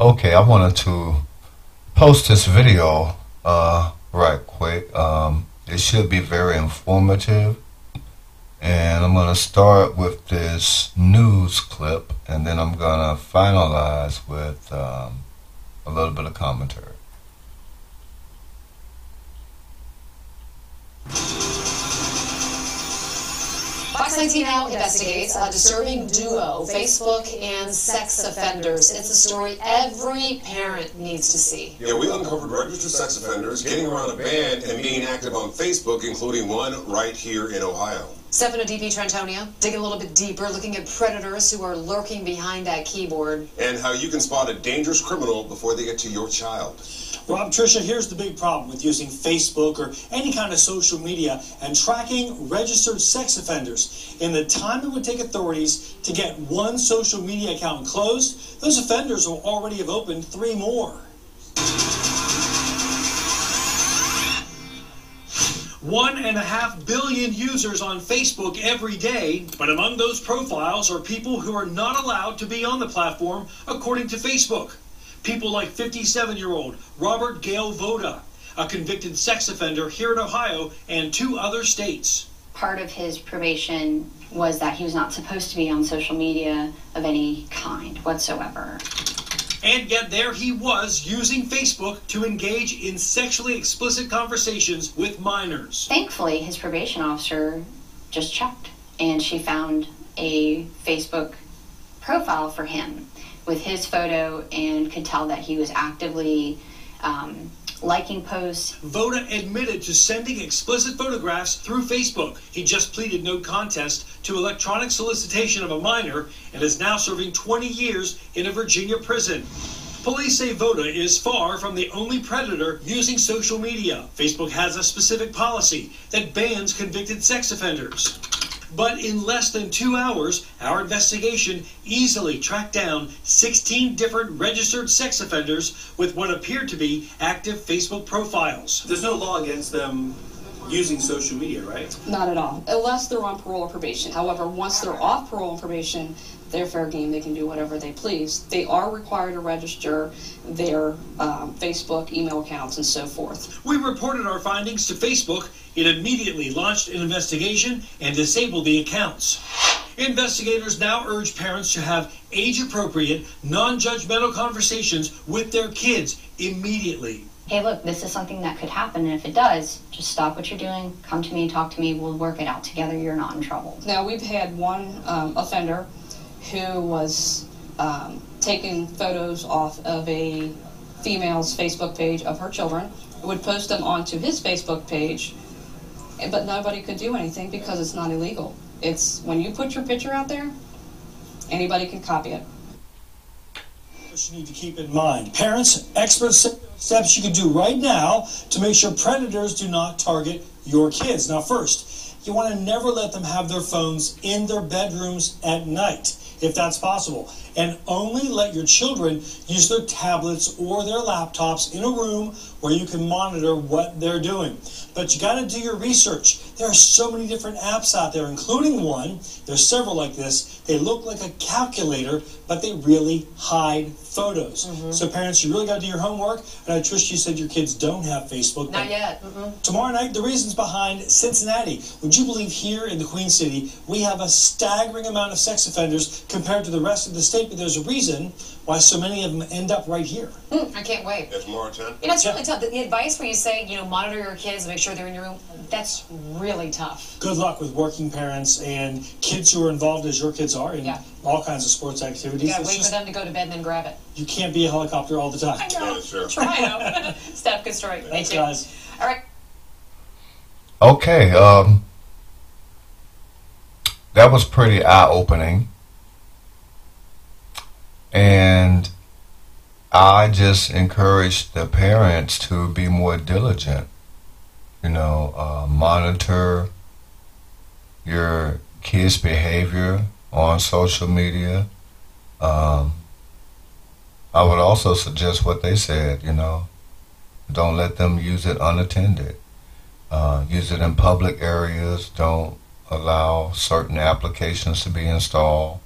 Okay, I wanted to post this video uh, right quick. Um, it should be very informative. And I'm going to start with this news clip, and then I'm going to finalize with um, a little bit of commentary. 19 now investigates a disturbing duo, Facebook and sex offenders. It's a story every parent needs to see. Yeah, we uncovered registered sex offenders getting around a ban and being active on Facebook, including one right here in Ohio. Stefano DiPietrantonio, digging a little bit deeper, looking at predators who are lurking behind that keyboard. And how you can spot a dangerous criminal before they get to your child. Rob, Tricia, here's the big problem with using Facebook or any kind of social media and tracking registered sex offenders. In the time it would take authorities to get one social media account closed, those offenders will already have opened three more. One and a half billion users on Facebook every day, but among those profiles are people who are not allowed to be on the platform according to Facebook. People like 57 year old Robert Gale Voda, a convicted sex offender here in Ohio and two other states. Part of his probation was that he was not supposed to be on social media of any kind whatsoever. And yet, there he was using Facebook to engage in sexually explicit conversations with minors. Thankfully, his probation officer just checked and she found a Facebook profile for him with his photo and could tell that he was actively um, liking posts. Voda admitted to sending explicit photographs through Facebook. He just pleaded no contest to electronic solicitation of a minor and is now serving 20 years in a Virginia prison. Police say Voda is far from the only predator using social media. Facebook has a specific policy that bans convicted sex offenders. But in less than two hours, our investigation easily tracked down 16 different registered sex offenders with what appeared to be active Facebook profiles. There's no law against them using social media, right? Not at all, unless they're on parole or probation. However, once they're off parole and probation, they're fair game. They can do whatever they please. They are required to register their um, Facebook, email accounts, and so forth. We reported our findings to Facebook. It immediately launched an investigation and disabled the accounts. Investigators now urge parents to have age appropriate, non judgmental conversations with their kids immediately. Hey, look, this is something that could happen, and if it does, just stop what you're doing, come to me, talk to me, we'll work it out together. You're not in trouble. Now, we've had one um, offender who was um, taking photos off of a female's Facebook page of her children, would post them onto his Facebook page, but nobody could do anything because it's not illegal. It's when you put your picture out there, anybody can copy it. What you need to keep in mind. Parents, experts steps you can do right now to make sure predators do not target your kids. Now, first, you want to never let them have their phones in their bedrooms at night if that's possible. And only let your children use their tablets or their laptops in a room where you can monitor what they're doing. But you got to do your research. There are so many different apps out there, including one. There's several like this. They look like a calculator, but they really hide photos. Mm-hmm. So parents, you really got to do your homework. And I trust you said your kids don't have Facebook. Not yet. Mm-hmm. Tomorrow night, the reasons behind Cincinnati. Would you believe here in the Queen City we have a staggering amount of sex offenders compared to the rest of the state? But there's a reason why so many of them end up right here. Mm, I can't wait. That's more ten. You know, it's really tough. The, the advice where you say, you know, monitor your kids, make sure they're in your room. That's really tough. Good luck with working parents and kids who are involved as your kids are in Yeah. all kinds of sports activities. You gotta It's wait just- for them to go to bed and then grab it. you can't be a helicopter all the time. I know. Yeah, sure. Try though. Steph, good story. Me Thanks, too. guys. All right. Okay, um, that was pretty eye opening. And I just encourage the parents to be more diligent. You know, uh, monitor your kids' behavior on social media. Um, I would also suggest what they said, you know, don't let them use it unattended. Uh, use it in public areas. Don't allow certain applications to be installed.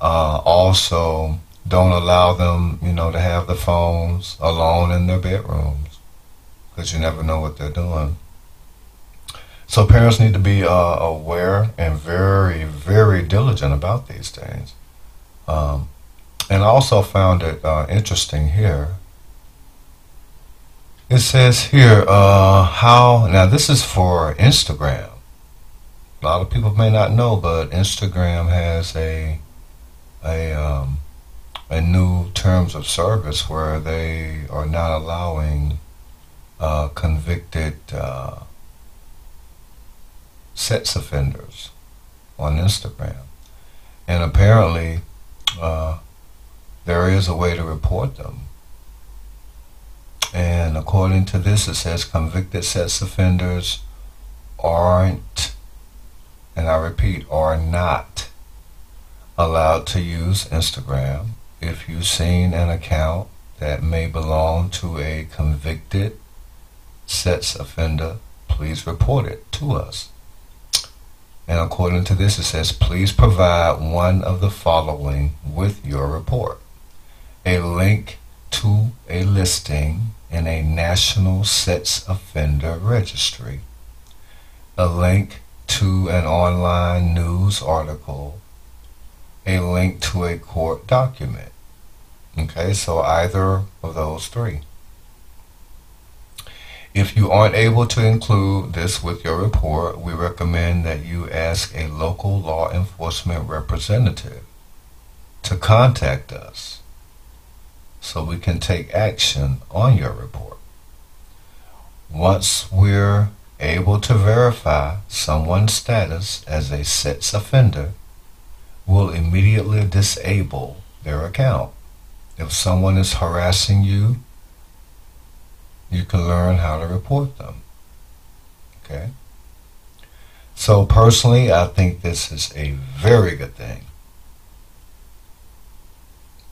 Uh, also, don't allow them, you know, to have the phones alone in their bedrooms because you never know what they're doing. So parents need to be uh, aware and very, very diligent about these things. Um, and I also found it uh, interesting here. It says here uh, how now this is for Instagram. A lot of people may not know, but Instagram has a a um, a new terms of service where they are not allowing uh, convicted uh, sex offenders on Instagram, and apparently uh, there is a way to report them. And according to this, it says convicted sex offenders aren't, and I repeat, are not allowed to use Instagram if you've seen an account that may belong to a convicted sex offender, please report it to us. And according to this, it says, please provide one of the following with your report. A link to a listing in a national sex offender registry. A link to an online news article. A link to a court document. Okay, so either of those three. If you aren't able to include this with your report, we recommend that you ask a local law enforcement representative to contact us so we can take action on your report. Once we're able to verify someone's status as a sex offender, we'll immediately disable their account. If someone is harassing you, you can learn how to report them. Okay? So personally, I think this is a very good thing.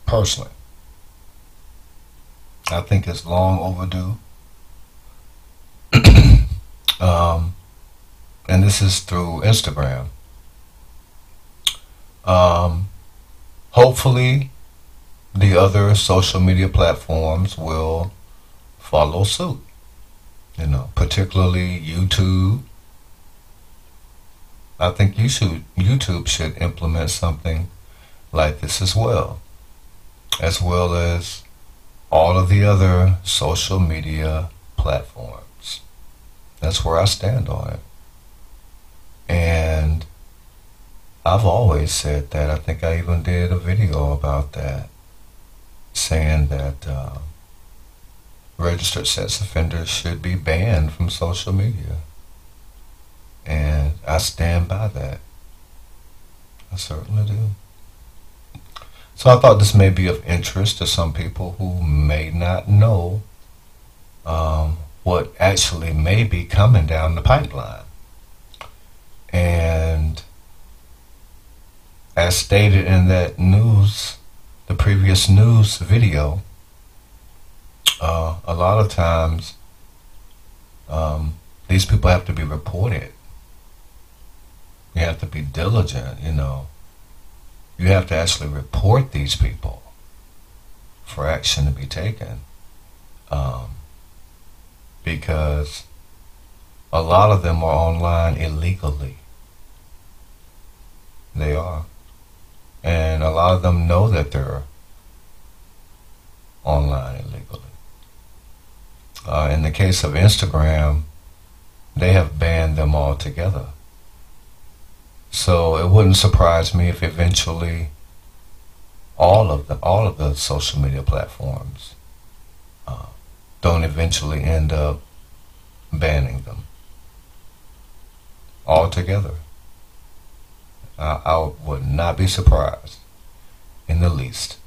Personally. I think it's long overdue. um, and this is through Instagram. Um, hopefully, the other social media platforms will follow suit. You know, particularly YouTube. I think you should, YouTube should implement something like this as well, as well as all of the other social media platforms. That's where I stand on it. And I've always said that. I think I even did a video about that, saying that uh, registered sex offenders should be banned from social media. And I stand by that. I certainly do. So I thought this may be of interest to some people who may not know um, what actually may be coming down the pipeline. And as stated in that news, the previous news video, uh, a lot of times um, these people have to be reported. You have to be diligent, you know you have to actually report these people for action to be taken. Um, because a lot of them are online illegally. They are. And a lot of them know that they're online illegally. Uh, in the case of Instagram, they have banned them altogether. So it wouldn't surprise me if eventually all of the all of the social media platforms uh, don't eventually end up banning them altogether. I, I would not be surprised in the least.